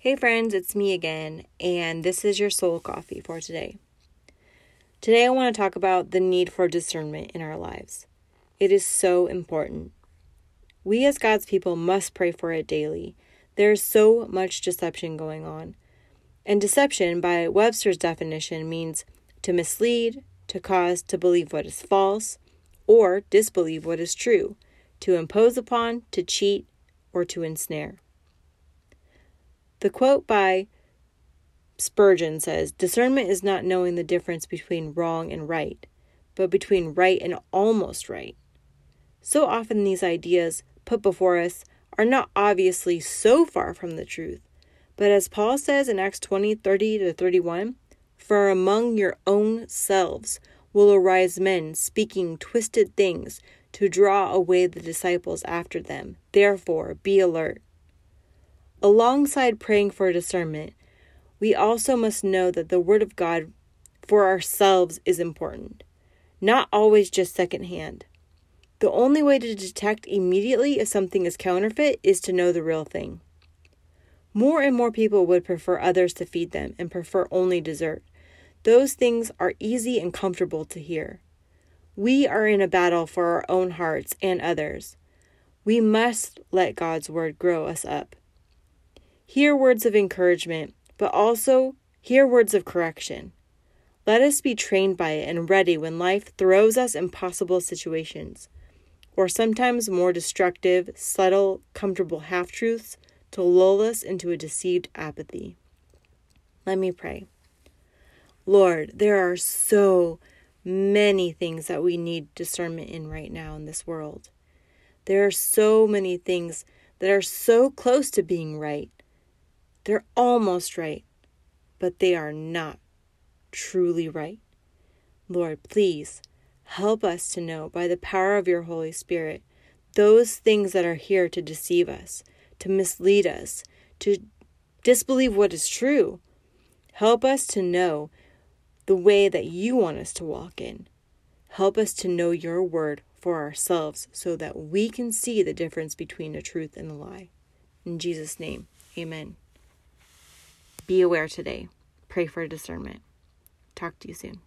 Hey, friends, it's me again, and this is your soul coffee for today. Today, I want to talk about the need for discernment in our lives. It is so important. We, as God's people, must pray for it daily. There is so much deception going on. And deception, by Webster's definition, means to mislead, to cause to believe what is false, or disbelieve what is true, to impose upon, to cheat, or to ensnare. The quote by Spurgeon says Discernment is not knowing the difference between wrong and right, but between right and almost right. So often, these ideas put before us are not obviously so far from the truth, but as Paul says in Acts 20 30 to 31, for among your own selves will arise men speaking twisted things to draw away the disciples after them. Therefore, be alert. Alongside praying for discernment, we also must know that the Word of God for ourselves is important, not always just secondhand. The only way to detect immediately if something is counterfeit is to know the real thing. More and more people would prefer others to feed them and prefer only dessert. Those things are easy and comfortable to hear. We are in a battle for our own hearts and others. We must let God's word grow us up. Hear words of encouragement, but also hear words of correction. Let us be trained by it and ready when life throws us impossible situations, or sometimes more destructive, subtle, comfortable half truths to lull us into a deceived apathy. Let me pray. Lord, there are so many things that we need discernment in right now in this world. There are so many things that are so close to being right they're almost right, but they are not truly right. Lord, please help us to know by the power of your Holy Spirit those things that are here to deceive us, to mislead us, to disbelieve what is true. Help us to know the way that you want us to walk in. Help us to know your word for ourselves so that we can see the difference between the truth and the lie. In Jesus' name, amen. Be aware today. Pray for discernment. Talk to you soon.